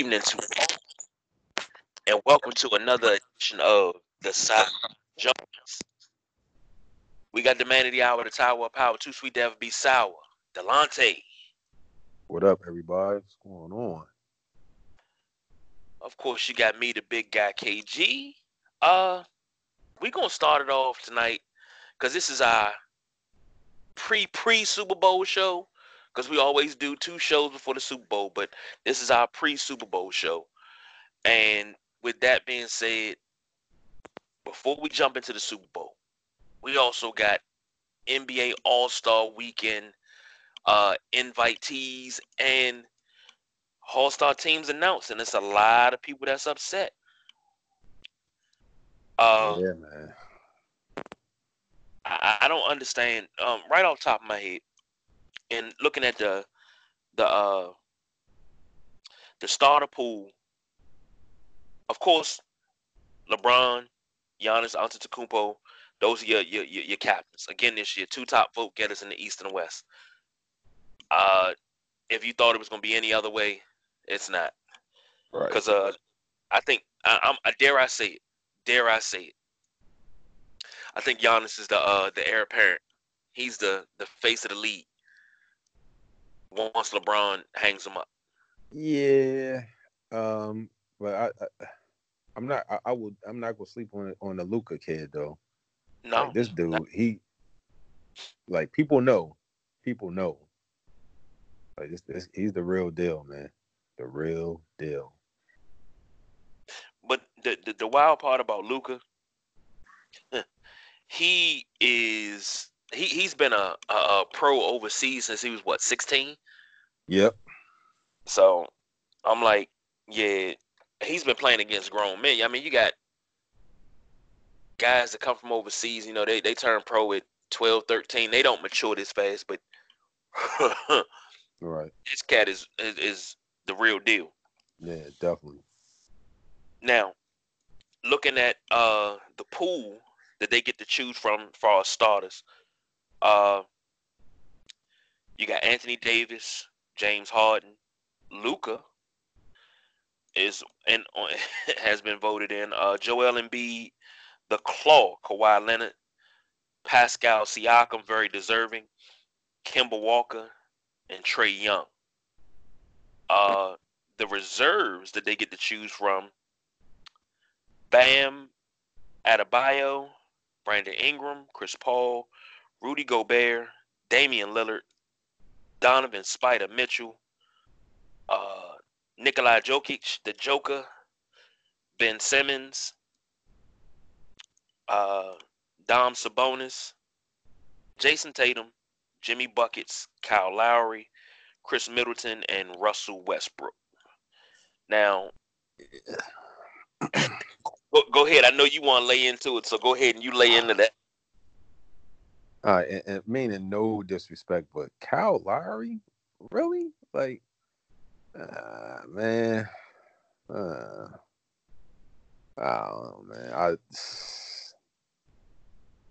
Evening to all, and welcome to another edition of the Side Jones. We got the man of the hour, the Tower of Power, too sweet to ever be sour, Delonte. What up, everybody? What's going on? Of course, you got me, the big guy, KG. Uh, we gonna start it off tonight because this is our pre pre Super Bowl show because we always do two shows before the Super Bowl, but this is our pre Super Bowl show. And with that being said, before we jump into the Super Bowl, we also got NBA All Star Weekend uh, invitees and All Star teams announced, and it's a lot of people that's upset. Uh, yeah, man. I, I don't understand. Um, right off top of my head, and looking at the the uh the starter pool, of course, LeBron, Giannis Antetokounmpo, those are your, your your, your captains. Again, this year, two top vote getters in the East and the West. Uh, if you thought it was going to be any other way, it's not. Right. Because uh, I think I, I'm I dare I say it, dare I say it. I think Giannis is the uh the heir apparent. He's the the face of the league. Once LeBron hangs him up. Yeah. Um, but I, I I'm not I, I would I'm not gonna sleep on on the Luka kid though. No, Like, this dude, he like people know. People know. Like this, this he's the real deal, man. The real deal. but the, the the wild part about Luka, he is he he's been a, a, a pro overseas since he was what 16. Yep. So I'm like, yeah, he's been playing against grown men. I mean, you got guys that come from overseas, you know, they, they turn pro at 12, 13. They don't mature this fast, but Right. this cat is, is is the real deal. Yeah, definitely. Now, looking at uh the pool that they get to choose from for our starters, uh you got Anthony Davis, James Harden, Luka is and has been voted in. Uh Joel Embiid, the Claw, Kawhi Leonard, Pascal Siakam, very deserving, Kemba Walker, and Trae Young. Uh the reserves that they get to choose from Bam Adebayo, Brandon Ingram, Chris Paul, Rudy Gobert, Damian Lillard, Donovan Spider Mitchell, uh, Nikolai Jokic, the Joker, Ben Simmons, uh, Dom Sabonis, Jayson Tatum, Jimmy Buckets, Kyle Lowry, Khris Middleton, and Russell Westbrook. Now, go, go ahead. I know you want to lay into it, so go ahead and you lay into that. Right, and, and meaning no disrespect, but Kyle Lowry, really? Like, uh, man, uh, I don't know, man. I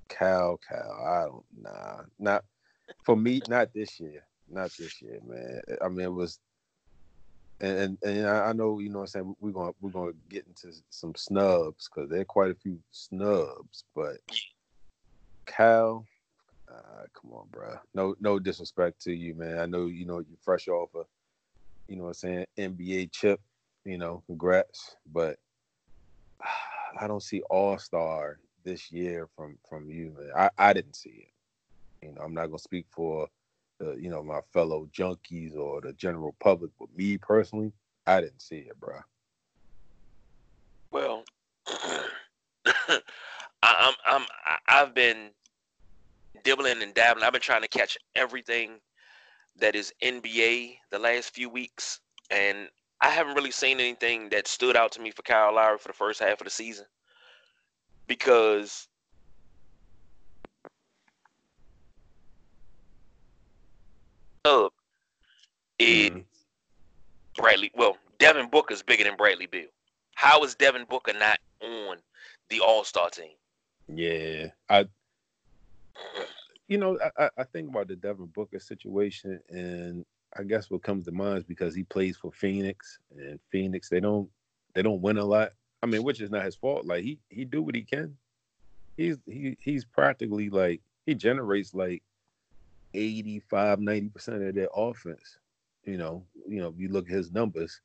Cal, Cal, I don't, nah, not for me, not this year, not this year, man. I mean, it was, and and, and I know, you know, I'm saying we're gonna we're gonna get into some snubs because there are quite a few snubs, but Cal. Uh, come on, bro. No, no disrespect to you, man. I know you know you're fresh off a, you know, what I'm saying NBA chip. You know, congrats, but I don't see All Star this year from from you, man. I I didn't see it. You know, I'm not gonna speak for the you know my fellow junkies or the general public, but me personally, I didn't see it, bro. Well, I, I'm I'm I've been dibbling and dabbling. I've been trying to catch everything that is NBA the last few weeks, and I haven't really seen anything that stood out to me for Kyle Lowry for the first half of the season because up is Mhm. Bradley. Well, Devin Booker is bigger than Bradley Beal. How is Devin Booker not on the All Star team? Yeah, I. You know, I, I- think about the Devin Booker situation, and I guess what comes to mind is because he plays for Phoenix, and Phoenix they don't they don't win a lot. I mean, which is not his fault. Like he he do what he can. He's he he's practically like he generates like 85, 90 percent of their offense. You know, you know, you look at his numbers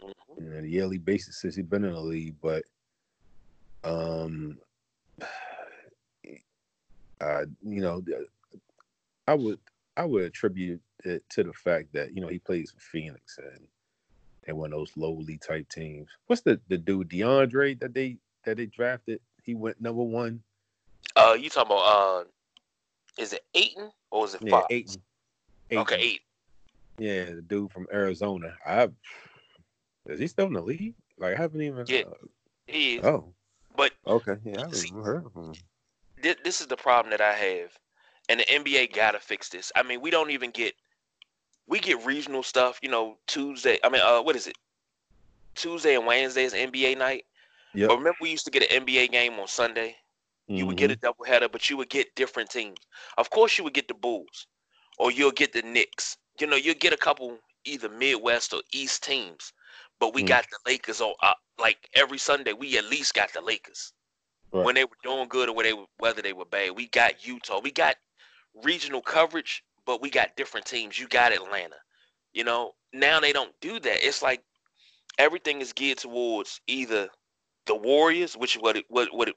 Mhm. on a yearly basis since he's been in the league, but um, uh, you know, I would I would attribute it to the fact that you know he plays for Phoenix and and one of those lowly type teams. What's the the dude DeAndre that they that they drafted? He went number one. Uh, you talking about uh, is it Ayton or is it Yeah, Fox? Ayton. Okay, Ayton. eight. Yeah, the dude from Arizona. I is he still in the league? Like I haven't even. Yeah. He is. Uh, oh, But okay. Yeah, I haven't See- even heard of him. Thi- this is the problem that I have, and the NBA gotta fix this. I mean, we don't even get we get regional stuff. You know, Tuesday. I mean, uh, what is it? Tuesday and Wednesday is NBA night. Yep. But remember, we used to get an NBA game on Sunday. You would get a doubleheader, but you would get different teams. Of course, you would get the Bulls, or you'll get the Knicks. You know, you'll get a couple either Midwest or East teams. But we Mm. got the Lakers on. Uh, like every Sunday, we at least got the Lakers Right. when they were doing good or when they were, whether they were bad. We got Utah. We got regional coverage, but we got different teams. You got Atlanta. You know, now they don't do that. It's like everything is geared towards either the Warriors, which is what it what what it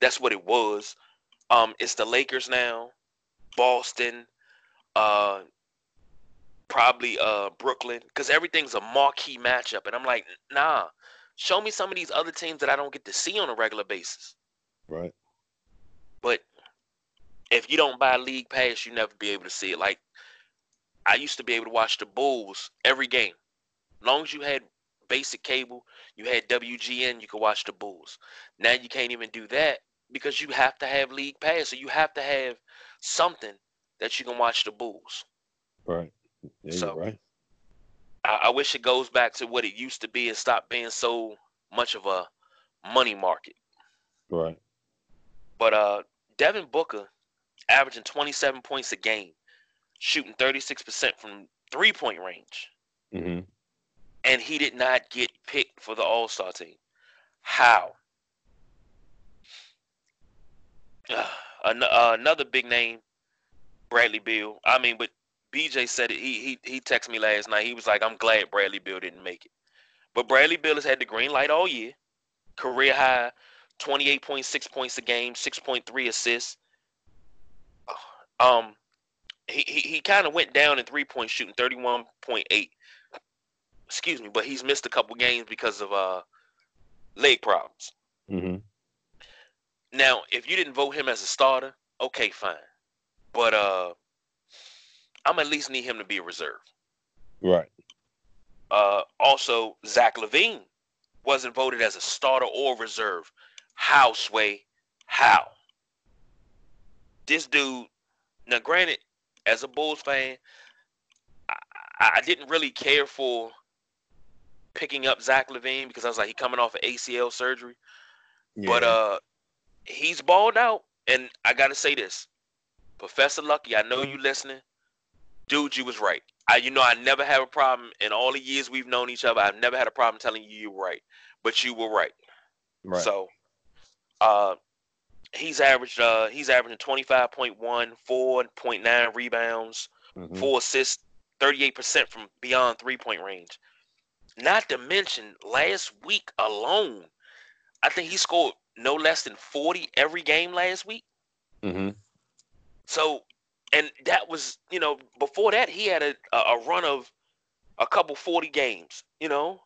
that's what it was. Um, it's the Lakers now, Boston, uh, probably uh Brooklyn, because everything's a marquee matchup, and I'm like, nah. Show me some of these other teams that I don't get to see on a regular basis. Right. But if you don't buy league pass, you never be able to see it. Like I used to be able to watch the Bulls every game. long as you had basic cable, you had WGN, you could watch the Bulls. Now you can't even do that because you have to have league pass, so you have to have something that you can watch the Bulls. Right. Yeah, So- right. I, I wish it goes back to what it used to be and stop being so much of a money market. Right. But uh, Devin Booker averaging 27 points a game, shooting 36% from three point range, hmm and he did not get picked for the All Star team. How? An- uh, another big name, Bradley Beal. I mean, but BJ said it. He he he texted me last night. He was like, "I'm glad Bradley Beal didn't make it." But Bradley Beal has had the green light all year. Career high, 28.6 points a game, 6.3 assists. Um, he he, he kind of went down in three point shooting, 31.8. Excuse me, but he's missed a couple games because of uh leg problems. Mm-hmm. Now, if you didn't vote him as a starter, okay, fine. But uh I'm at least need him to be a reserve. Right. Uh also Zach LaVine wasn't voted as a starter or reserve. How sway? How? This dude now granted, as a Bulls fan, I, I didn't really care for picking up Zach LaVine because I was like he coming off of ACL surgery. But uh he's balled out. And I gotta say this. Professor Lucky, I know you listening. Dude, you was right. I you know I never have a problem in all the years we've known each other. I've never had a problem telling you you were right. But you were right. right. So uh he's averaged uh he's averaging 25.1, 4.9 rebounds, Mhm. four assists, 38% from beyond three point range. Not to mention, last week alone, I think he scored no less than 40 every game last week. mm-hmm. So, and that was, you know, before that, he had a, a run of a couple 40 games, you know,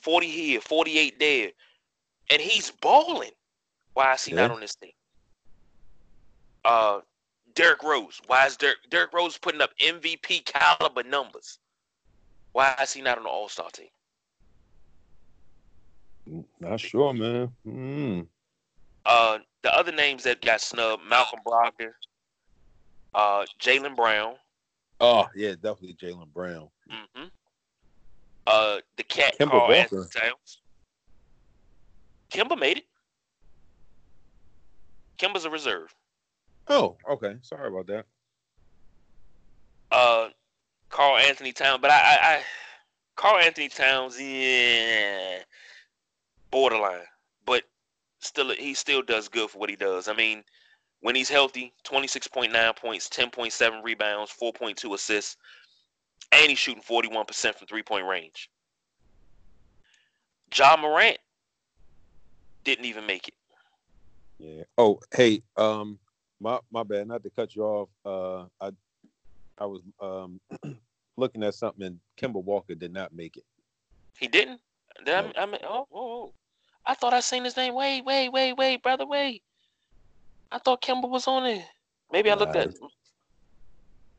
40 here, 48 there. And he's balling. Why is he not on this team? Uh, Derrick Rose. Why is Derrick, Derrick Rose putting up MVP caliber numbers? Why is he not on the All Star team? Not sure, man. Mm. Uh, the other names that got snubbed: Malcolm Brogdon, uh, Jaylen Brown, Oh yeah, definitely Jaylen Brown. hmm uh, the cat Kemba Karl Anthony Walker. Towns. Kemba made it. Kemba's a reserve. Oh, okay. Sorry about that. Uh, Karl Anthony Towns, but I, I, I Karl-Anthony Towns, yeah, borderline, but still he still does good for what he does. I mean, when he's healthy, 26.9 points, 10.7 rebounds, 4.2 assists, and he's shooting 41% from three point range. Ja Morant didn't even make it. Yeah. Oh, hey, um, my my bad, not to cut you off. Uh, I I was um looking at something, and Kemba Walker did not make it. He didn't. Did I, I mean, oh, oh, oh, I thought I seen his name. Wait, wait, wait, wait, brother, wait. I thought Kemba was on it. Maybe I looked at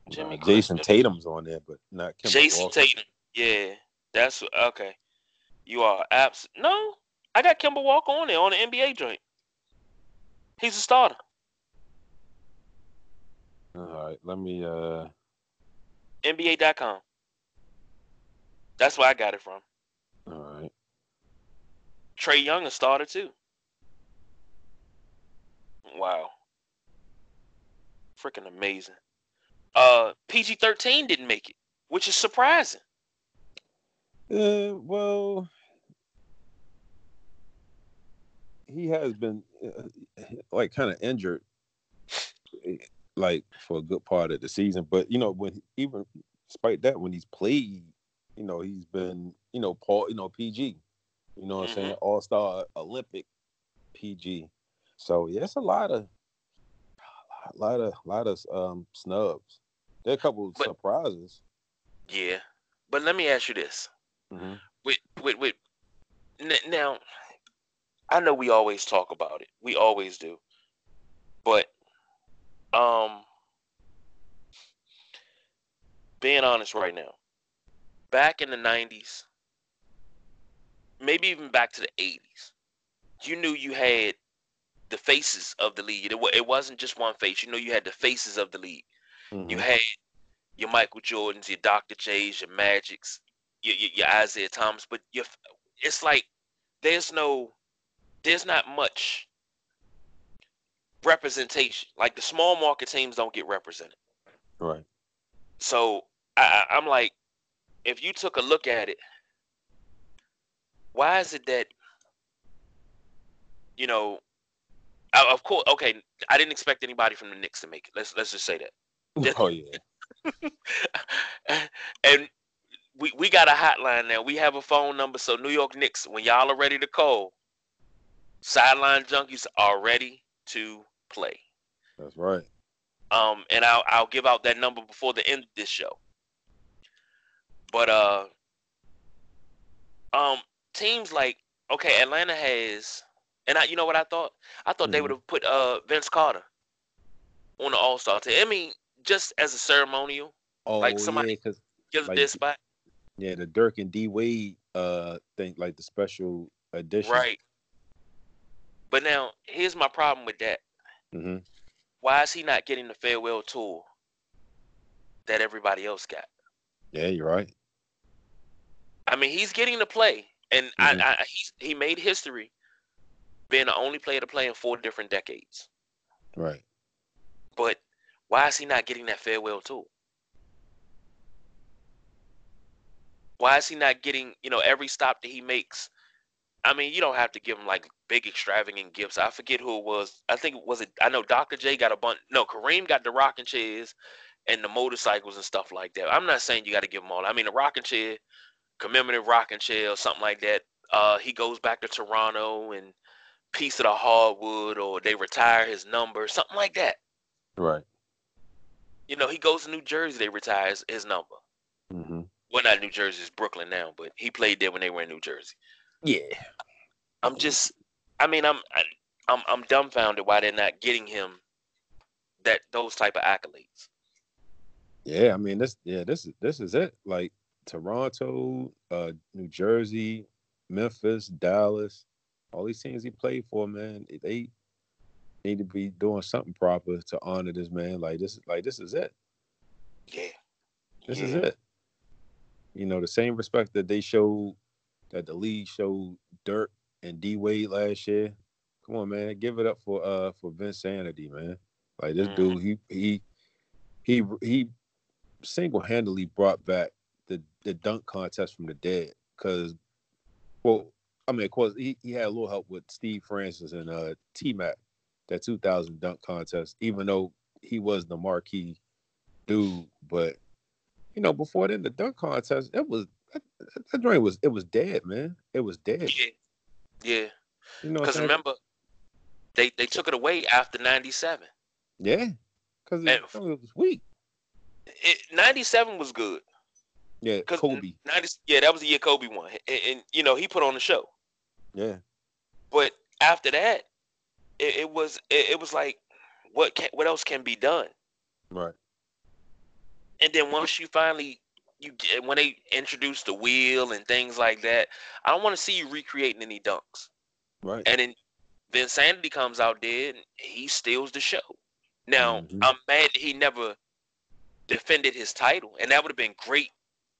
Jimmy. Nah, Jayson Tatum's on there, but not Kemba Jayson Walker. Tatum. Yeah, that's okay. You are abs. No, I got Kemba Walker on there on the NBA joint. He's a starter. All right, let me. uh NBA.com. That's where I got it from. All right. Trae Young a starter too. Wow. Freaking amazing. Uh PG thirteen didn't make it, which is surprising. Uh well he has been uh, like kind of injured like for a good part of the season. But you know, when even despite that, when he's played, you know, he's been, you know, Paul, you know, PG. You know what mm-hmm. I'm saying? All star Olympic PG. So yeah, it's a lot of a lot of a lot of um snubs. There are a couple of but, surprises. Yeah. But let me ask you this. Mm-hmm. With with with now I know we always talk about it. We always do. But um being honest right now, back in the 90s, maybe even back to the 80s, you knew you had the faces of the league. It, it wasn't just one face. You know, you had the faces of the league. Mm-hmm. You had your Michael Jordans, your Dr. J's, your Magics, your, your, your Isiah Thomas, but you it's like there's no, there's not much representation. Like the small market teams don't get represented. Right. So I, I'm like, if you took a look at it, why is it that you know of course. Okay i didn't expect anybody from the Knicks to make it. Let's let's just say that. Oh yeah. And we we got a hotline now. We have a phone number. So new york Knicks when y'all are ready to call sideline junkies are ready to play. That's right. Um and i'll i'll give out that number before the end of this show. But uh, um, teams like okay, Atlanta has, and I, you know what I thought? I thought mm-hmm. they would have put uh Vince Carter on the All Star team. I mean, just as a ceremonial, oh, like somebody yeah, gives like, this spot. Yeah, the Dirk and D Wade uh thing, like the special edition, right? But now here's my problem with that. Mm-hmm. Why is he not getting the farewell tour that everybody else got? Yeah, you're right. I mean, he's getting to play, and mm-hmm. I, I he made history being the only player to play in four different decades. Right. But why is he not getting that farewell tour? Why is he not getting, you know, every stop that he makes? I mean, you don't have to give him like big extravagant gifts. I forget who it was. I think it was it. I know Dr. J got a bunch. No, Kareem got the rocking chairs and the motorcycles and stuff like that. I'm not saying you got to give him all. I mean, the rocking chair commemorative rocking chair or something like that. Uh, he goes back to Toronto and piece of the hardwood, or they retire his number, something like that. Right. You know, he goes to New Jersey, they retire his, his number. Mm-hmm. Well, not New Jersey, it's Brooklyn now, but he played there when they were in New Jersey. Yeah. I'm just, I mean, I'm, I, I'm, I'm dumbfounded why they're not getting him that those type of accolades. Yeah, I mean, this, yeah, this is this is it. Like Toronto, uh, New Jersey, Memphis, Dallas, all these teams he played for, man, they need to be doing something proper to honor this man. Like this, like this is it. Yeah, this yeah. is it. You know, the same respect that they showed, that the league showed Dirk and D Wade last year. Come on, man, give it up for uh for Vinsanity, man. Like this mm-hmm. dude, he he he he single handedly brought back the the dunk contest from the dead. Because, well, I mean, of course, he, he had a little help with Steve Francis and uh, T Mac, that 2000 dunk contest, even though he was the marquee dude. But, you know, before then, the dunk contest, it was, that, that joint was, it was dead, man. It was dead. Yeah. Yeah. You know, Because remember, they, they took it away after 97. yeah, because it, it was weak. It, 97 was good. Yeah, Kobe. 90, yeah, that was the year Kobe won. And, and, you know, he put on the show. Yeah, But after that, it, it was it, it was like what can, what else can be done? right. And then once you finally you get when they introduce the wheel and things like that, I don't want to see you recreating any dunks. Right. And then Vinsanity comes out there and he steals the show. Now Mhm. I'm mad he never defended his title, and that would have been great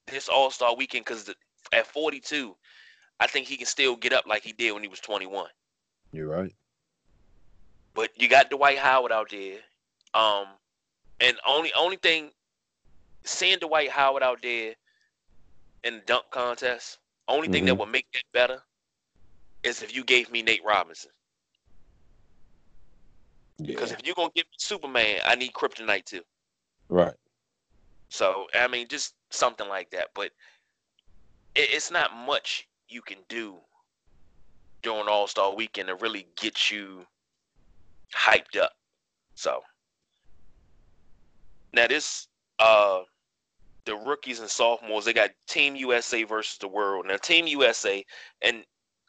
this All Star weekend because at 42, I think he can still get up like he did when he was 21. You're right. But you got Dwight Howard out there. Um, and only only thing, seeing Dwight Howard out there in the dunk contest, only thing that Mhm. would make that better is if you gave me Nate Robinson. Because Yeah. if you're gonna give me Superman, I need Kryptonite too. Right. So I mean, just something like that. But it, it's not much you can do during All Star Weekend to really get you hyped up. So now this, uh, the rookies and sophomores, they got Team USA versus the world. Now Team USA, and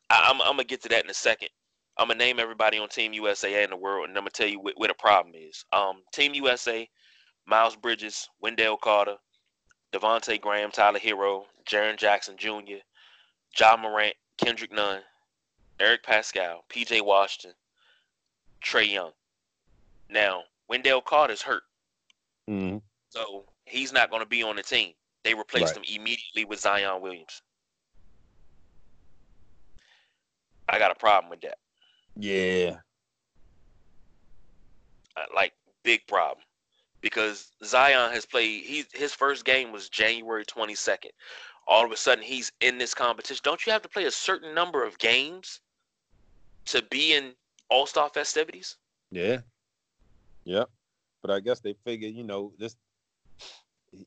I, I'm, I'm gonna get to that in a second. I'm gonna name everybody on Team USA and the world, and I'm gonna tell you wh- where the problem is. Um, Team USA, Miles Bridges, Wendell Carter, Devontae Graham, Tyler Herro, Jaren Jackson Jr., Ja Morant, Kendrick Nunn, Eric Paschall, PJ Washington, Trae Young. Now, Wendell Carter's hurt, hmm so he's not going to be on the team. They replaced Right. him immediately with Zion Williams. I got a problem with that. Yeah. Like big problem because Zion has played he his first game was January 22nd. All of a sudden he's in this competition. Don't you have to play a certain number of games to be in All-Star festivities? Yeah. Yeah. But I guess they figured, you know, this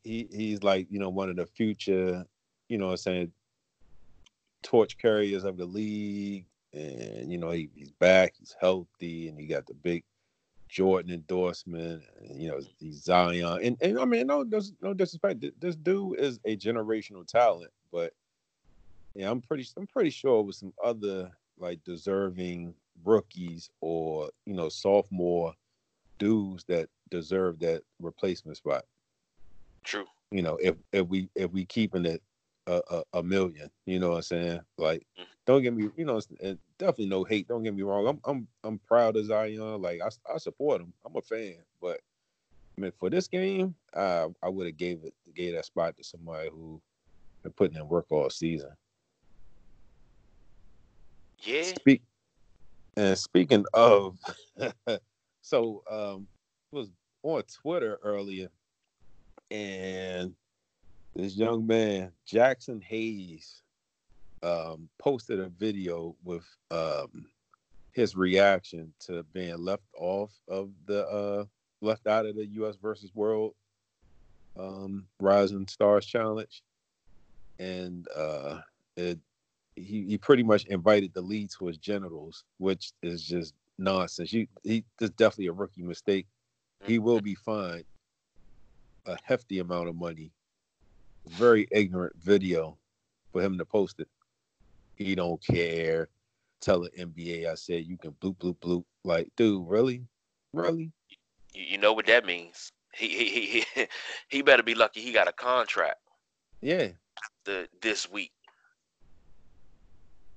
he he's like, you know, one of the future, you know I'm saying, torch carriers of the league. And, you know, he, he's back, he's healthy, and he got the big Jordan endorsement, you know, Zion. And and I mean, no, there's no disrespect. This dude is a generational talent, but yeah, I'm pretty I'm pretty sure with some other like deserving rookies or you know sophomore dudes that deserve that replacement spot. True. You know, if if we if we keeping it a, a, a million, you know what I'm saying? Like, Mhm. don't get me, you know, definitely no hate. Don't get me wrong. I'm I'm I'm proud of Zion. Like, I I support him. I'm a fan, but I mean, for this game, uh, I would have gave it gave that spot to somebody who been putting in work all season. Yeah. Speak and speaking of, so um, was on Twitter earlier, and this young man Jaxson Hayes um, posted a video with um, his reaction to being left off of the uh, left out of the U.S. versus World um, Rising Stars Challenge, and uh, it he, he pretty much invited the lead to his genitals, which is just nonsense. You he this is definitely a rookie mistake. He will be fined a hefty amount of money. Very ignorant video for him to post it. He don't care. Tell the NBA I said you can bloop bloop bloop. Like, dude, really? Really? You, know what that means. He he he he, he better be lucky he got a contract Yeah. the this week.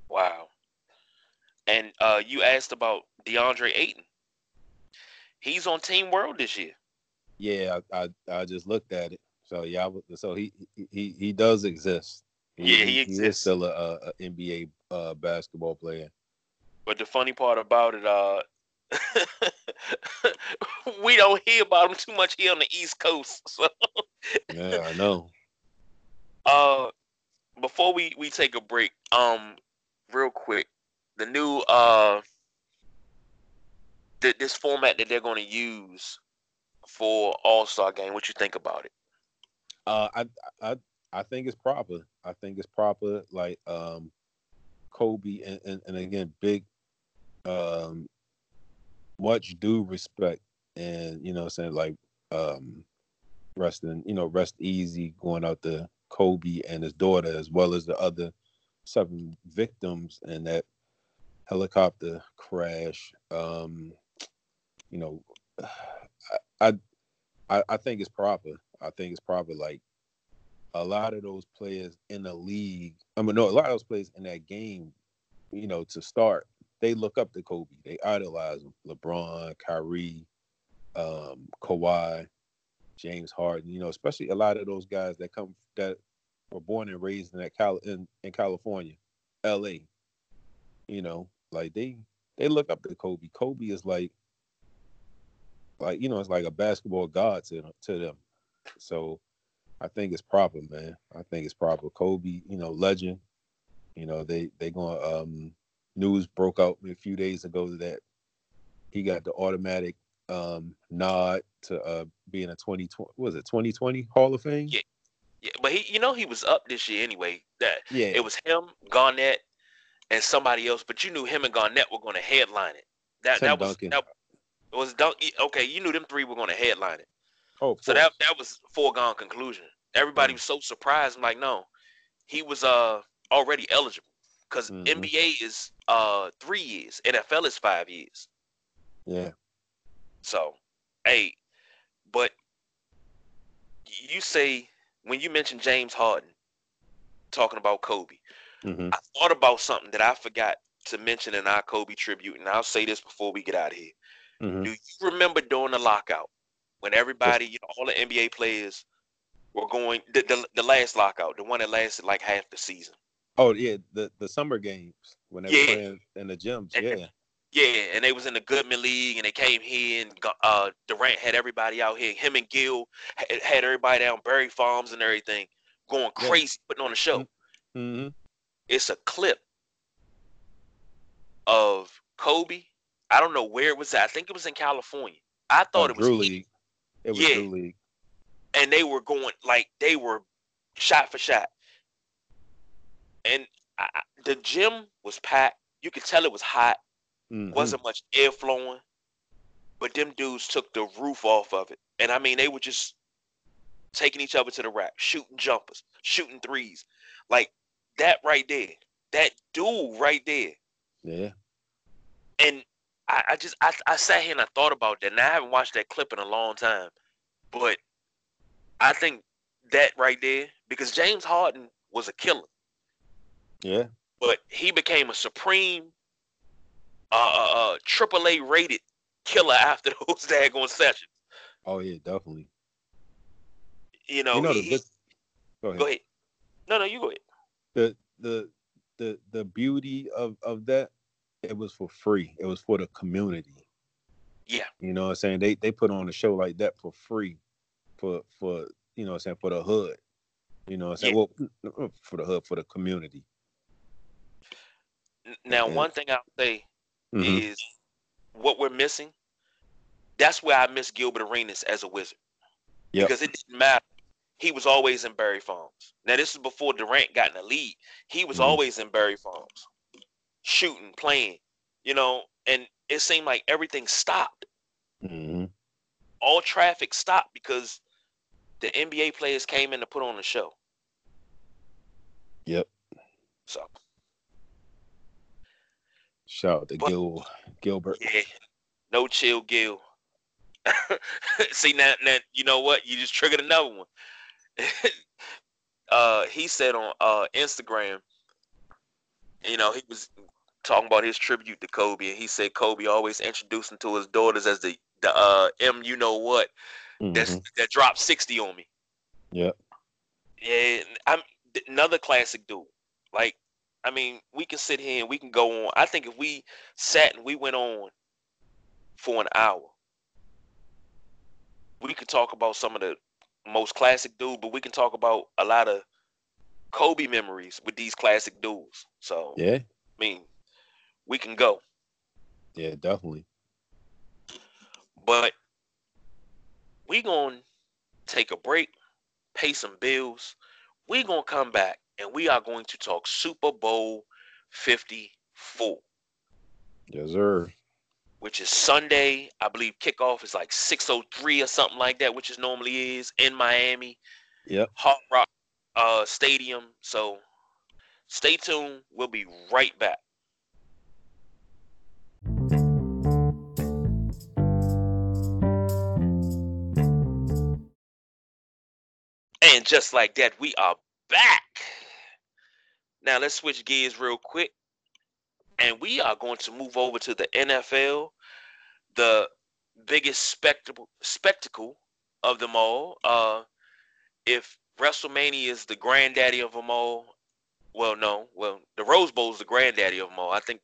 Wow. And uh you asked about DeAndre Ayton. He's on Team World this year. Yeah, I, I I just looked at it. So yeah, so he he he does exist. Yeah, he is exists. still a, a, a NBA uh, basketball player. But the funny part about it, uh, we don't hear about him too much here on the East Coast. So Yeah, I know. Uh, before we we take a break, um, real quick, the new uh, th- this format that they're going to use for All Star game. What you think about it? Uh, I I I think it's proper. I think it's proper. Like um, Kobe and, and, and again, big um, much due respect, and you know, I'm saying like um, resting, you know, rest easy going out to Kobe and his daughter, as well as the other seven victims in that helicopter crash. Um, you know, I, I I think it's proper. I think it's probably Like a lot of those players in the league, I mean, no, a lot of those players in that game, you know, to start, they look up to Kobe. They idolize him. LeBron, Kyrie, um, Kawhi, James Harden. You know, especially a lot of those guys that come that were born and raised in that Cal in, in California, L.A. You know, like they they look up to Kobe. Kobe is like like you know, it's like a basketball god to to them. So I think it's proper, man. I think it's proper. Kobe, you know, legend. You know, they they going um news broke out a few days ago that he got the automatic um nod to uh being a 2020 was it 2020 Hall of Fame? Yeah. Yeah, but he you know he was up this year anyway. That Yeah. it was him, Garnett, and somebody else, but you knew him and Garnett were going to headline it. That Tim that was Duncan. that was Dunk. Okay, you knew them three were going to headline it. Oh, So that that was foregone conclusion. Everybody Mm. was so surprised. I'm like, no, he was uh already eligible because Mhm. NBA is uh three years, NFL is five years. yeah. So, hey, but you say when you mentioned James Harden talking about Kobe, hmm I thought about something that I forgot to mention in our Kobe tribute, and I'll say this before we get out of here. hmm Do you remember during the lockout when everybody, you know, all the NBA players were going the, the the last lockout, the one that lasted like half the season? Oh yeah, the the summer games when they Yeah. were playing in the gyms. And- Yeah. Yeah, and they was in the Goodman League, and they came here, and uh, Durant had everybody out here. Him and Gil had, had everybody down Barry Farms and everything, going Yeah. crazy, putting on a show. hmm It's a clip of Kobe. I don't know where it was at. I think it was in California. I thought Oh, it was, Drew League. It was Yeah. Drew League. and they were going like they were shot for shot. And I, the gym was packed. You could tell it was hot. Mhm. wasn't much air flowing, but them dudes took the roof off of it. And I mean, they were just taking each other to the rack, shooting jumpers, shooting threes. Like that right there, that dude right there. Yeah. And I, I just, I, I sat here and I thought about that. And I haven't watched that clip in a long time. But I think that right there, because James Harden was a killer, Yeah. but he became a supreme uh, uh, uh, AAA rated killer after those daggone sessions. Oh yeah, definitely. You know, you know he- the. Go ahead. go ahead. No, no, you go ahead. The the the the beauty of of that it was for free. It was for the community. Yeah. You know what I'm saying? They they put on a show like that for free for for you know what I'm saying for the hood. You know what I'm saying? Well for the hood, for the community. Now, Okay. one thing I'll say Mhm. is what we're missing. That's where I miss Gilbert Arenas as a wizard. Yep. Because it didn't matter. He was always in Barry Farms. Now, this is before Durant got in the lead. He was Mhm. always in Barry Farms, shooting, playing, you know, and it seemed like everything stopped. Mhm. all traffic stopped because the NBA players came in to put on the show. Yep. So Shout out to But- Gil Gilbert. yeah, no chill, Gil. See now, now you know what? You just triggered another one. uh, he said on uh Instagram, you know, he was talking about his tribute to Kobe, and he said Kobe always introduced him to his daughters as the the uh M, you know what? That's Mhm. that dropped sixty on me. Yep. Yeah, I'm another classic dude. Like, I mean, we can sit here and we can go on. I think if we sat and we went on for an hour, we could talk about some of the most classic dude, but we can talk about a lot of Kobe memories with these classic dudes. So Yeah, I mean, we can go. yeah, definitely. But we gonna take a break, pay some bills. We gonna come back and we are going to talk Super Bowl 54, Yes, sir. which is Sunday. I believe kickoff is like 6:03 or something like that, which is normally is in Miami, Yep. Hard Rock uh, Stadium. So stay tuned. We'll be right back. And just like that, we are back. Now let's switch gears real quick. And we are going to move over to the NFL, the biggest spectacle spectacle of them all. Uh if WrestleMania is the granddaddy of them all, well no, well the Rose Bowl is the granddaddy of them all. I think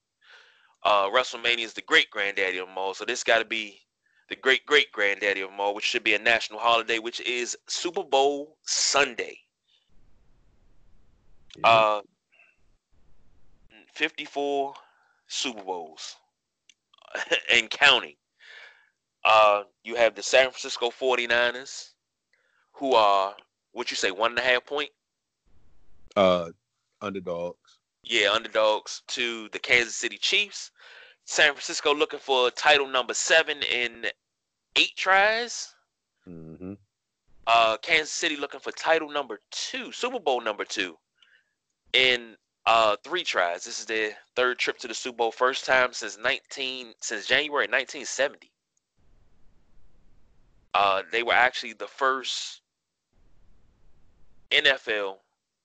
uh WrestleMania is the great granddaddy of them all. So this got to be the great great granddaddy of them all, which should be a national holiday, which is Super Bowl Sunday. Yeah. Uh, 54 Super Bowls and counting. Uh, you have the San Francisco 49ers, who are, what you say, one and a half point? uh, underdogs. Yeah, underdogs to the Kansas City Chiefs. San Francisco looking for title number seven in eight tries. Mm-hmm. Uh, Kansas City looking for title number two, Super Bowl number two, in uh three tries. This is their third trip to the Super Bowl, first time since nineteen since January 1970. Uh, they were actually the first NFL,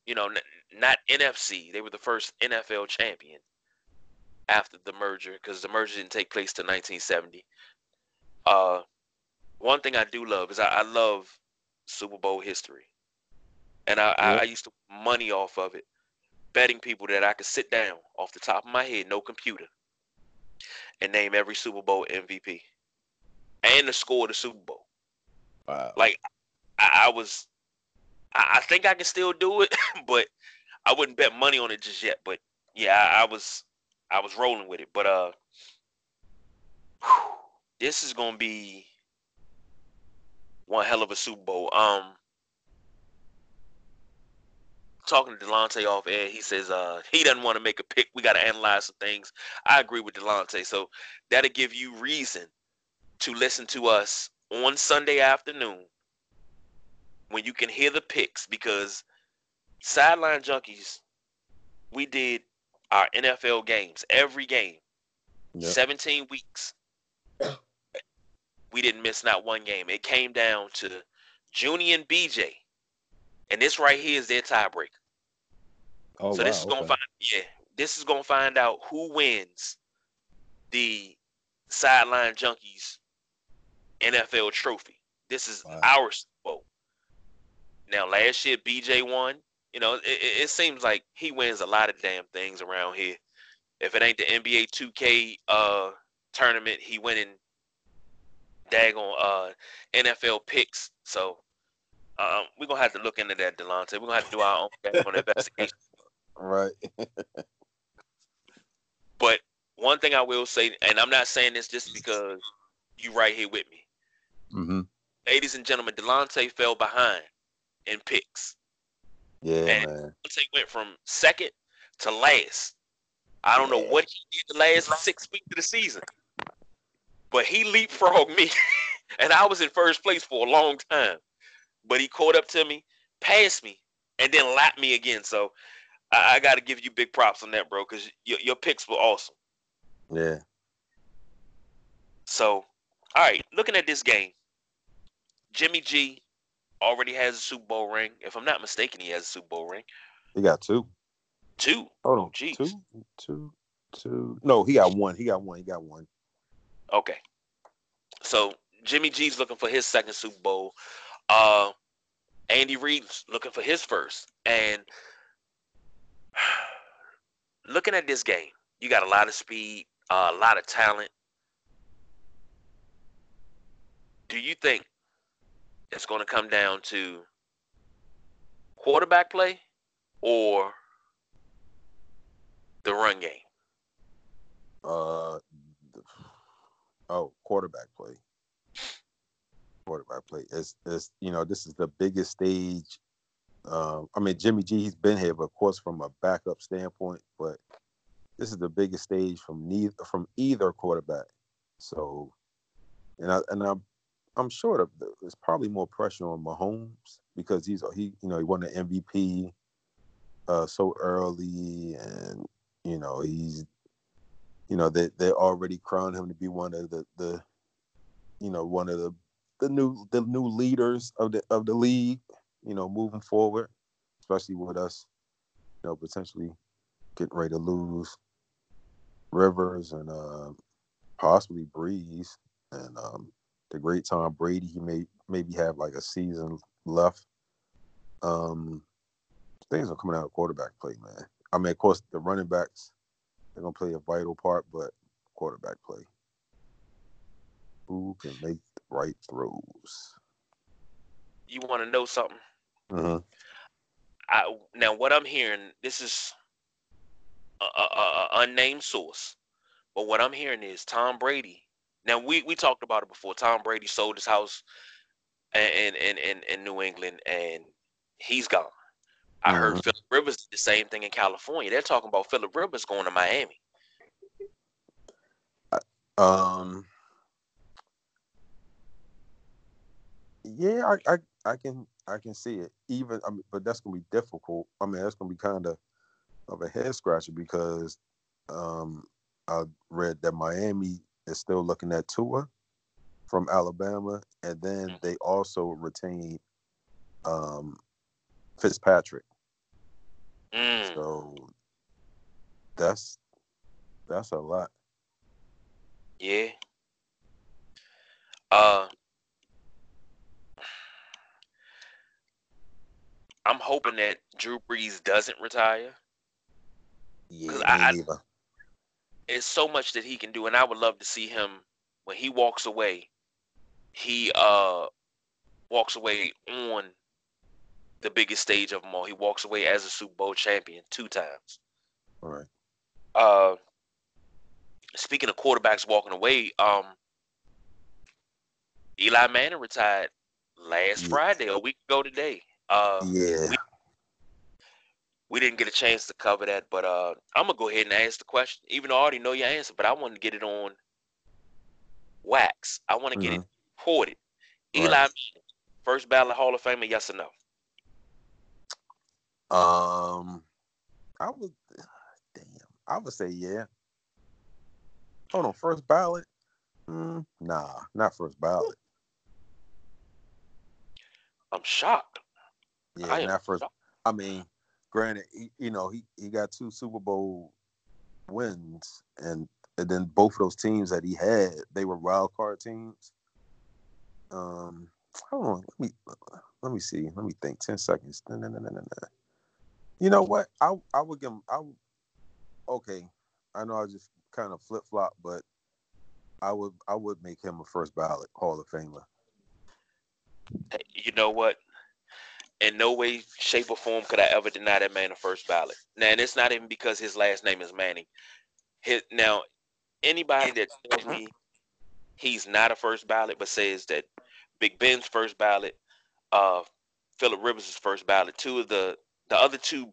you know, n- not NFC. They were the first NFL champion after the merger because the merger didn't take place till 1970. Uh, one thing I do love is I, I love Super Bowl history, and I, I, I used to money off of it, betting people that I could sit down off the top of my head, no computer, and name every Super Bowl MVP and the score of the Super Bowl. Wow. Like I, I was, I, I think I can still do it, but I wouldn't bet money on it just yet. But yeah, I, I was, I was rolling with it. But uh, this is gonna be one hell of a Super Bowl. Um, talking to Delonte off air, he says uh he doesn't want to make a pick. We got to analyze some things. I agree with Delonte, so that'll give you reason to listen to us on Sunday afternoon when you can hear the picks because sideline junkies, we did our NFL games every game, Yep. 17 weeks. We didn't miss not one game. It came down to Junie and BJ, and this right here is their tiebreaker. Oh, so this wow, is gonna find yeah, this is gonna find out who wins the sideline junkies NFL trophy. This is Wow. our Super Bowl. Now last year BJ won. You know, it, it, seems like he wins a lot of damn things around here. If it ain't the NBA 2K uh tournament, he winning daggone uh NFL picks. So um, we're gonna have to look into that, Delonte. We're gonna have to do our own investigation. Right. But one thing I will say, and I'm not saying this just because you right here with me, mm-hmm. ladies and gentlemen, Delonte fell behind in picks. Yeah, And- man. Went from second to last. I don't know what he did the last six weeks of the season, but he leapfrogged me, and I was in first place for a long time. But he caught up to me, passed me, and then lapped me again. So I, I got to give you big props on that, bro, because your, your picks were awesome. Yeah. So, all right, looking at this game, Jimmy G already has a Super Bowl ring. If I'm not mistaken, he has a Super Bowl ring. He got two. Two. Hold on. jeez. Two, two, two. No, he got one. He got one. He got one. Okay. So Jimmy G's looking for his second Super Bowl. Uh, Andy Reid's looking for his first. And looking at this game, you got a lot of speed, uh, a lot of talent. Do you think it's going to come down to quarterback play or the run game. Uh, oh, quarterback play. Quarterback play. It's, it's you know this is the biggest stage. Um, I mean Jimmy G, he's been here, but of course from a backup standpoint. But this is the biggest stage from neither from either quarterback. So, and I and I'm I'm sure there's probably more pressure on Mahomes because he's he you know he won the MVP uh, so early, and you know he's you know they they already crowned him to be one of the the you know one of the the new the new leaders of the of the league. You know, moving forward, especially with us, you know, potentially getting ready to lose Rivers and uh, possibly Brees and um, the great Tom Brady. He may maybe have like a season left. Um, things are coming out of quarterback play, man. I mean, of course, the running backs they're gonna play a vital part, but quarterback play. Who can make the right throws? You want to know something? Uh-huh. I now what I'm hearing. This is a, a, a unnamed source, but what I'm hearing is Tom Brady. Now we we talked about it before. Tom Brady sold his house in in in, in New England, and he's gone. I heard Mhm. Philip Rivers did the same thing in California. They're talking about Philip Rivers going to Miami. Um. Yeah, I, I I can I can see it. Even I mean, but that's gonna be difficult. I mean, that's gonna be kind of of a head scratcher because um I read that Miami is still looking at Tua from Alabama, and then they also retain um Fitzpatrick. Mm. So that's that's a lot. Yeah. Uh I'm hoping that Drew Brees doesn't retire. Yeah, I- I- me neither. It's so much that he can do, and I would love to see him when he walks away. He uh walks away on the biggest stage of them all. He walks away as a Super Bowl champion two times. All right. Uh, speaking of quarterbacks walking away, um, Eli Manning retired last Yeah. Friday, a week ago today. Uh, Yeah. we didn't get a chance to cover that, but uh, I'm gonna go ahead and ask the question, even though I already know your answer. But I want to get it on wax. I want to get it reported. Right. Eli first ballot Hall of Famer, yes or no? Um, I would, damn, I would say yeah. Hold on, first ballot? Mm, nah, not first ballot. I'm shocked. Yeah, I not first. shocked. I mean, granted, he, you know, he he got two Super Bowl wins, and and then both of those teams that he had, they were wild card teams. Um, hold on, let me let me see, let me think. Ten seconds. No, no, no. You know what? I I would give him. I okay. I know I just kind of flip flop, but I would I would make him a first ballot Hall of Famer. You know what? In no way, shape, or form could I ever deny that man a first ballot. Now, and it's not even because his last name is Manning. His, now, anybody that tells me he's not a first ballot, but says that Big Ben's first ballot, uh, Philip Rivers' first ballot, two of the the other two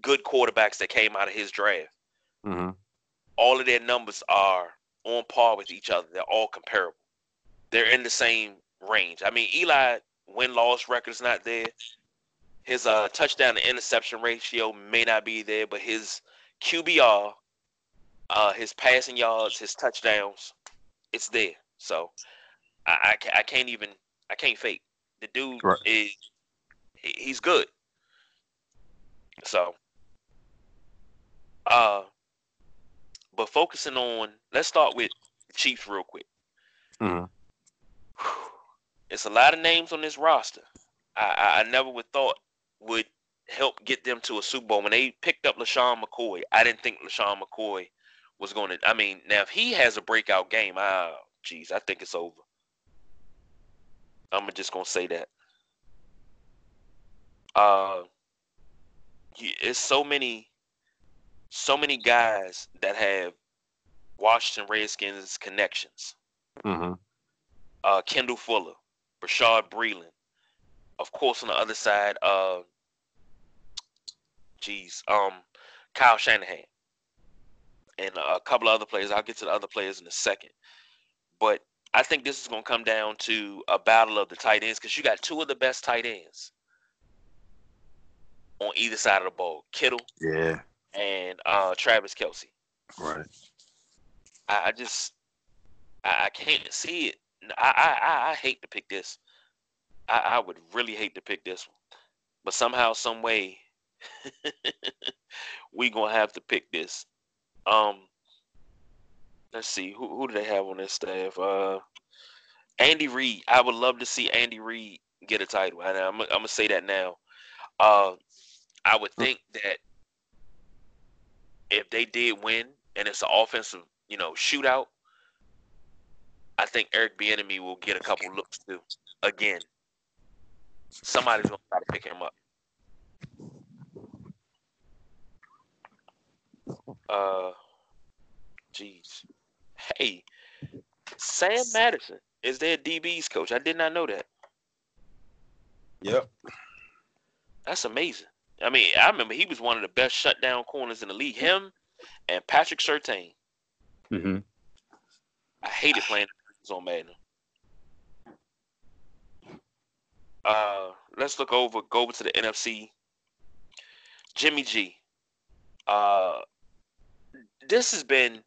good quarterbacks that came out of his draft, Mm-hmm. all of their numbers are on par with each other. They're all comparable. They're in the same range. I mean, Eli win loss record's not there. His uh, touchdown to interception ratio may not be there, but his QBR, uh, his passing yards, his touchdowns, it's there. So I, I, I can't even I can't fake. The dude Right. is he's good. So uh but focusing on let's start with Chiefs real quick. Mhm. It's a lot of names on this roster. I, I, I never would thought would help get them to a Super Bowl. When they picked up LeSean McCoy, I didn't think LeSean McCoy was going to. I mean, now if he has a breakout game, ah, geez, I think it's over. I'm just gonna say that. uh, it's so many, so many guys that have Washington Redskins connections. Mm-hmm. Uh, Kendall Fuller, Bashaud Breeland, of course on the other side, uh, geez, um, Kyle Shanahan, and a couple of other players. I'll get to the other players in a second, but I think this is going to come down to a battle of the tight ends because you got two of the best tight ends on either side of the ball, Kittle, yeah, and uh, Travis Kelce. Right. I, I just I, I, can't see it. I, I I hate to pick this. I, I would really hate to pick this one, but somehow, some way, we gonna have to pick this. Um, let's see who who do they have on their staff? Uh, Andy Reid. I would love to see Andy Reid get a title, and I'm I'm gonna say that now. Uh, I would think that if they did win and it's an offensive, you know, shootout, I think Eric Bieniemy will get a couple looks too. Again, somebody's gonna try to pick him up. Uh, jeez. Hey, Sam Madison is their DB's coach. I did not know that. Yep. That's amazing. I mean, I remember he was one of the best shutdown corners in the league. Him and Patrick Surtain. Mm-hmm. I hated playing on Madden. Uh, let's look over, go over to the NFC. Jimmy G. Uh, this has been,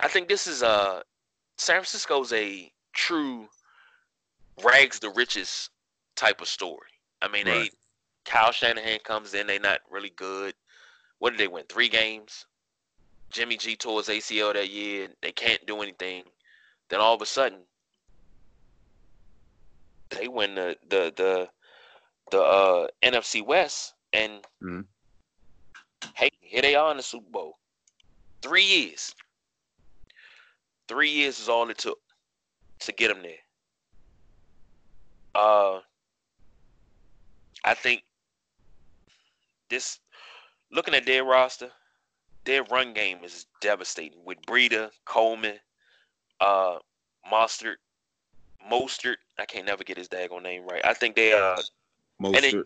I think this is a San Francisco's a true rags to riches type of story. I mean, right. they Kyle Shanahan comes in, they not really good. What did they win? Three games. Jimmy G his ACL that year. They can't do anything. Then all of a sudden, they win the the the the uh, NFC West, and mm-hmm. hey, here they are in the Super Bowl. Three years. Three years is all it took to get them there. Uh, I think this, looking at their roster, their run game is devastating with Breida, Coleman, uh, Mostert, Mostert. I can't never get his daggone name right. I think they uh, Mostert.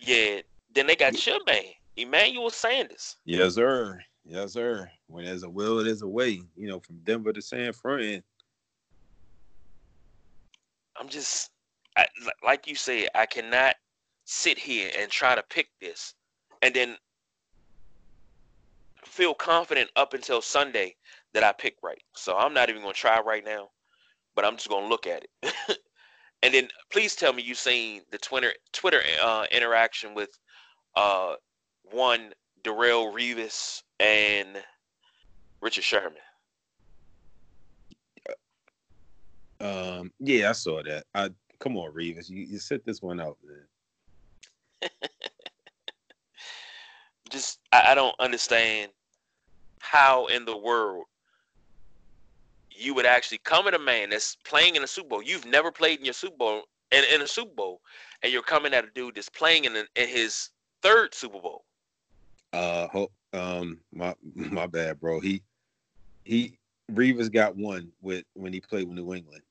yeah. Then they got your man, Emmanuel Sanders. Yes, sir. Yes, sir. When there's a will, there's a way. You know, from Denver to San Fran. I'm just, I, like you said, I cannot sit here and try to pick this, and then feel confident up until Sunday that I picked right. So I'm not even going to try right now, but I'm just going to look at it. and then please tell me you've seen the Twitter Twitter uh, interaction with uh, one Darrelle Revis and Richard Sherman. Um, yeah, I saw that. I come on, Revis, you, you set this one out, man. Just I, I don't understand how in the world you would actually come at a man that's playing in a Super Bowl. You've never played in your Super Bowl in, in a Super Bowl, and you're coming at a dude that's playing in, in his third Super Bowl. Uh, um, my my bad, bro. He he Revis got one with when he played with New England.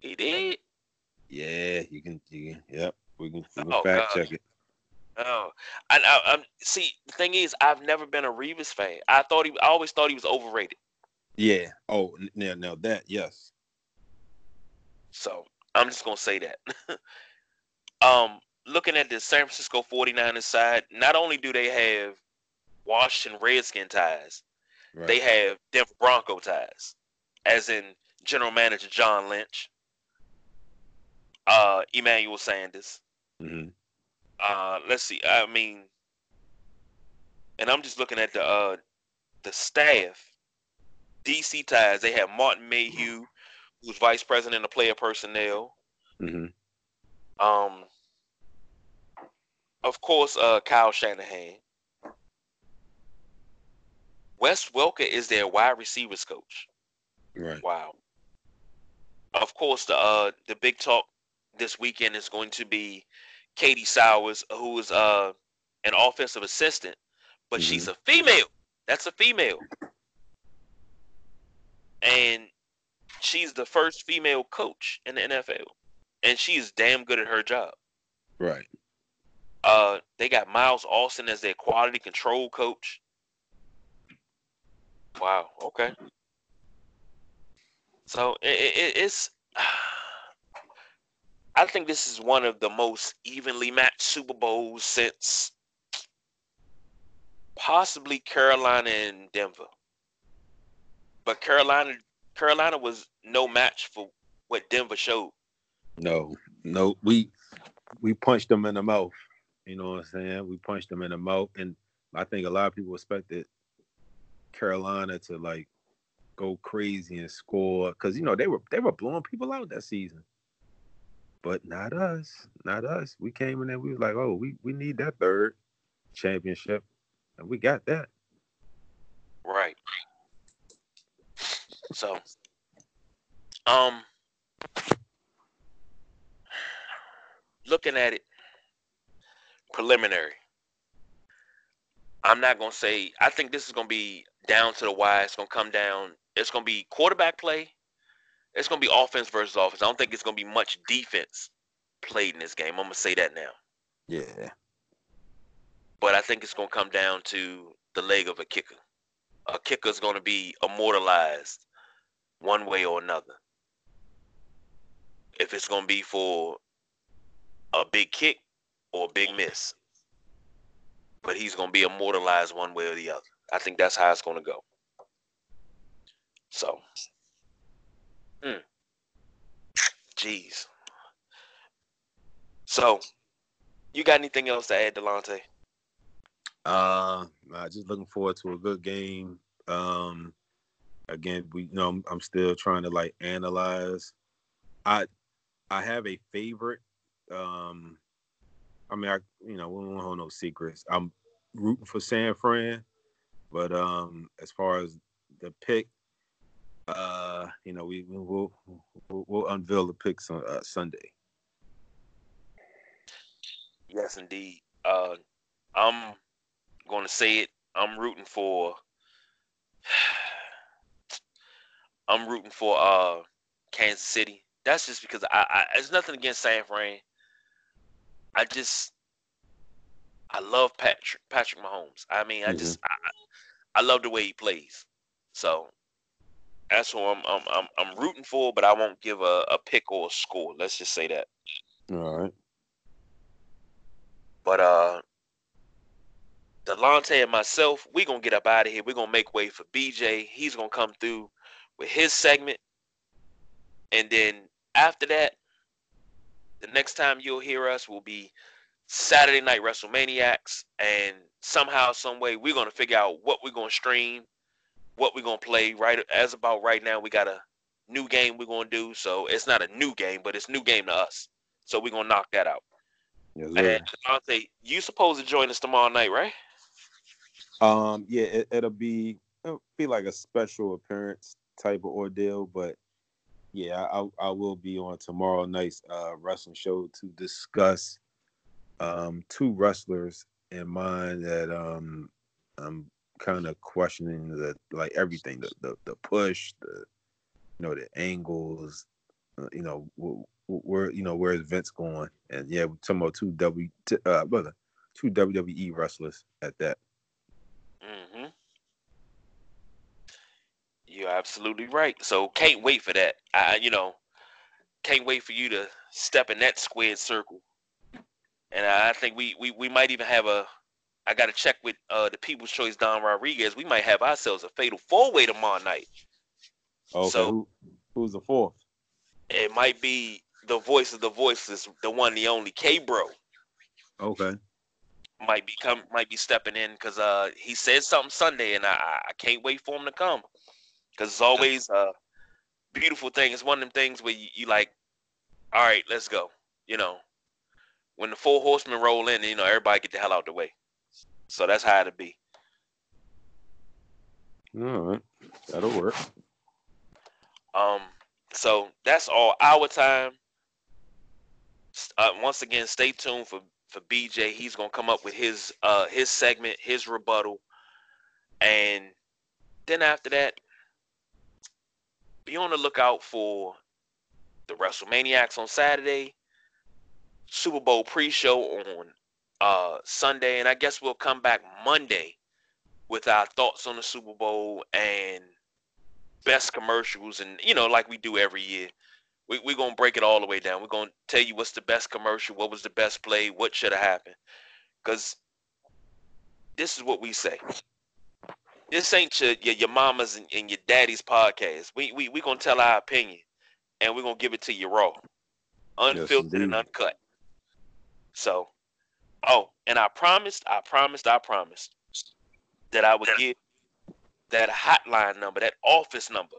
He did. Yeah, you can. You can. Yep, we can, we can oh, fact God. check it. Oh, I, I, I'm see. The thing is, I've never been a Revis fan. I thought he. I always thought he was overrated. Yeah. Oh, now now that yes. So I'm just gonna say that. um, looking at the San Francisco 49ers side, not only do they have Washington Redskin ties, right. they have Denver Bronco ties, as in General Manager John Lynch, uh, Emmanuel Sanders. Mm-hmm. Uh, let's see. I mean, and I'm just looking at the uh, the staff. DC ties. They have Martin Mayhew, who's vice president of player personnel. Mm-hmm. Um, of course, uh, Kyle Shanahan. Wes Welker is their wide receivers coach. Right. Wow. Of course, the uh, the big talk this weekend is going to be Katie Sowers, who is uh an offensive assistant, but mm-hmm. she's a female. That's a female. And she's the first female coach in the NFL. And she's damn good at her job. Right. Uh, they got Miles Austin as their quality control coach. Wow. Okay. So it, it, it's. I think this is one of the most evenly matched Super Bowls since possibly Carolina and Denver. But Carolina Carolina was no match for what Denver showed. No, no, we we punched them in the mouth. You know what I'm saying? We punched them in the mouth, and I think a lot of people expected Carolina to like go crazy and score because you know they were they were blowing people out that season. But not us, not us. We came in there, we was like, oh, we we need that third championship, and we got that. Right. So, um, looking at it preliminary. I'm not gonna say. I think this is gonna be down to the wire. It's gonna come down. It's gonna be quarterback play. It's gonna be offense versus offense. I don't think it's gonna be much defense played in this game. I'm gonna say that now. Yeah. But I think it's gonna come down to the leg of a kicker. A kicker is gonna be immortalized one way or another. If it's gonna be for a big kick or a big miss. But he's gonna be immortalized one way or the other. I think that's how it's gonna go. So, hmm. Jeez. So, you got anything else to add, Delonte? Uh, just looking forward to a good game. Um, again, we you know I'm, I'm still trying to like analyze. I I have a favorite. Um, I mean, I you know we don't hold no secrets. I'm rooting for San Fran, but um, as far as the pick, uh, you know, we will we'll, we'll unveil the picks on uh, Sunday. Yes, indeed. Uh, I'm going to say it. I'm rooting for I'm rooting for uh Kansas City. That's just because I, I it's nothing against San Fran. I just I love Patrick Patrick Mahomes. I mean, I mm-hmm. just I, I love the way he plays. So that's what I'm I'm I'm, I'm rooting for, but I won't give a, a pick or a score. Let's just say that. All right. But uh Delonte and myself, we're gonna get up out of here. We're gonna make way for BJ. He's gonna come through with his segment. And then after that, the next time you'll hear us will be Saturday Night WrestleManiacs. And somehow, some way, we're gonna figure out what we're gonna stream, what we're gonna play. Right as about right now, we got a new game we're gonna do. So it's not a new game, but it's new game to us. So we're gonna knock that out. Yes, and Dante, you supposed to join us tomorrow night, right? Um, yeah, it, will be it'll be like a special appearance type of ordeal. But yeah, I, I will be on tomorrow night's uh, wrestling show to discuss um, two wrestlers in mind that um, I'm kind of questioning the like everything the, the the push the you know the angles uh, you know where you know where is Vince going and yeah we're talking about two W uh brother two WWE wrestlers at that. Mm-hmm. You're absolutely right. So can't wait for that. I, you know, can't wait for you to step in that squared circle. And I think we we, we might even have a. I got to check with uh, the People's Choice Don Rodriguez. We might have ourselves a fatal four way tomorrow night. Okay. So Who, who's the fourth? It might be the voice of the voiceless, the one, the only K Bro. Okay. Might be come, might be stepping in because uh he said something Sunday, and I I can't wait for him to come because it's always a beautiful thing. It's one of them things where you, you like, all right, let's go. You know, when the four horsemen roll in, you know, everybody get the hell out the way. So that's how it'll be. All right, that'll work. Um, so that's all our time. uh, once again, stay tuned for for BJ. He's gonna come up with his uh his segment, his rebuttal, and then after that, be on the lookout for the WrestleManiacs on Saturday, Super Bowl pre-show on uh Sunday, and I guess we'll come back Monday with our thoughts on the Super Bowl and best commercials, and you know, like we do every year we, we're gonna break it all the way down. We're gonna tell you what's the best commercial, what was the best play, what should have happened. Cause this is what we say. This ain't your your, your mama's and, and, your daddy's podcast. We we we gonna tell our opinion and we're gonna give it to you raw. Unfiltered yes, and uncut. So oh, and I promised, I promised, I promised that I would give that hotline number, that office number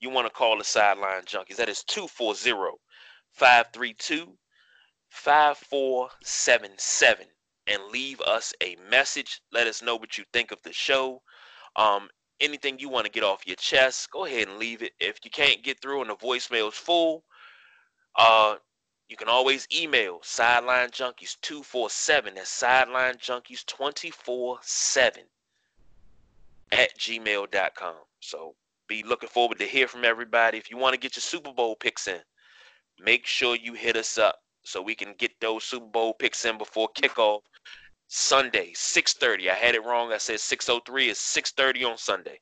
you want to call the sideline junkies. That is 240 532 5477 and leave us a message. Let us know what you think of the show. Um, anything you want to get off your chest, go ahead and leave it. If you can't get through and the voicemail is full, uh, you can always email sideline junkies 247 that's sideline junkies 24 7 at gmail.com. So be looking forward to hear from everybody. If you want to get your Super Bowl picks in, make sure you hit us up so we can get those Super Bowl picks in before kickoff Sunday, 6:30. I had it wrong. I said 6:03. It's 6:30 on Sunday.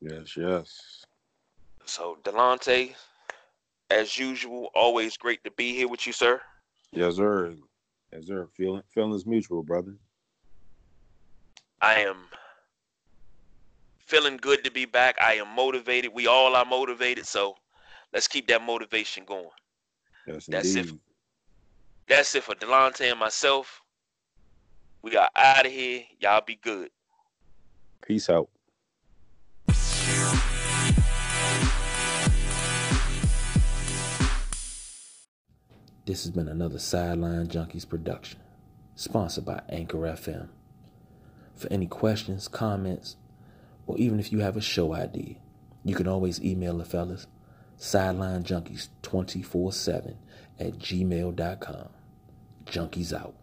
Yes, yes. So Delonte, as usual, always great to be here with you, sir. Yes, sir. Yes, sir. Feeling feelings mutual, brother. I am feeling good to be back. I am motivated. We all are motivated. So let's keep that motivation going. Yes, That's indeed. it. That's it for Delonte and myself. We are out of here. Y'all be good. Peace out. This has been another Sideline Junkies production, sponsored by Anchor FM. For any questions, comments, or even if you have a show idea, you can always email the fellas sidelinejunkies247 at gmail.com. Junkies out.